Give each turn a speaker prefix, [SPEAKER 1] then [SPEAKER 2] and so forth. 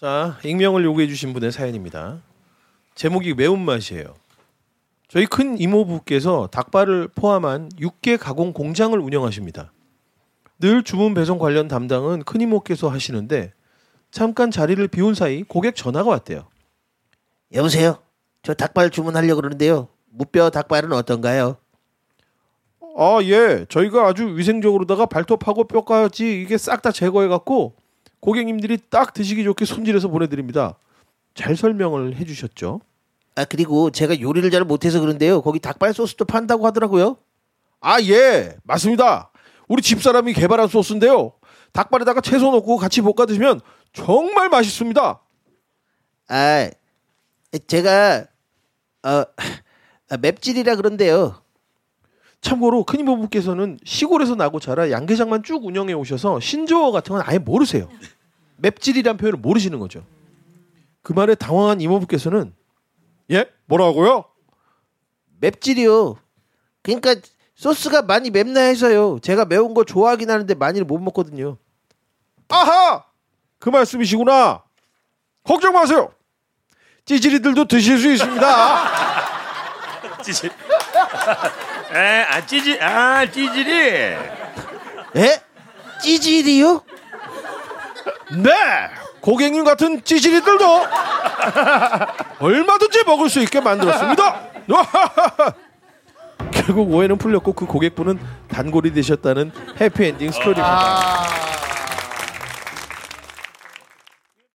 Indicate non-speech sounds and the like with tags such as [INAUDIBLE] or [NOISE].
[SPEAKER 1] 자, 익명을 요구해 주신 분의 사연입니다. 제목이 매운맛이에요. 저희 큰 이모부께서 닭발을 포함한 육개 가공 공장을 운영하십니다. 늘 주문 배송 관련 담당은 큰 이모께서 하시는데 잠깐 자리를 비운 사이 고객 전화가 왔대요.
[SPEAKER 2] 여보세요. 저 닭발 주문하려고 그러는데요. 무뼈 닭발은 어떤가요?
[SPEAKER 1] 아, 예. 저희가 아주 위생적으로다가 발톱하고 뼈까지 이게 싹 다 제거해 갖고 고객님들이 딱 드시기 좋게 손질해서 보내드립니다. 잘 설명을 해주셨죠.
[SPEAKER 2] 아 그리고 제가 요리를 잘 못해서 그런데요. 거기 닭발 소스도 판다고 하더라고요.
[SPEAKER 1] 아, 예. 맞습니다. 우리 집사람이 개발한 소스인데요. 닭발에다가 채소 넣고 같이 볶아 드시면 정말 맛있습니다.
[SPEAKER 2] 아 제가 어 아, 맵찔이라 그런데요.
[SPEAKER 1] 참고로 큰 이모부께서는 시골에서 나고 자라 양계장만 쭉 운영해 오셔서 신조어 같은 건 아예 모르세요. 맵찔이란 표현을 모르시는 거죠. 그 말에 당황한 이모부께서는 예? 뭐라고요?
[SPEAKER 2] 맵찔이요. 그러니까 소스가 많이 맵나 해서요. 제가 매운 거 좋아하긴 하는데 많이는 못 먹거든요.
[SPEAKER 1] 아하! 그 말씀이시구나. 걱정 마세요. 찌질이들도 드실 수 있습니다. [LAUGHS]
[SPEAKER 3] 찌질. 에, 아 찌질, 아 찌질이.
[SPEAKER 2] 에? 찌질이요?
[SPEAKER 1] 네! 고객님 같은 찌질이들도 얼마든지 먹을 수 있게 만들었습니다. [LAUGHS] 결국 오해는 풀렸고 그 고객분은 단골이 되셨다는 해피엔딩 스토리입니다.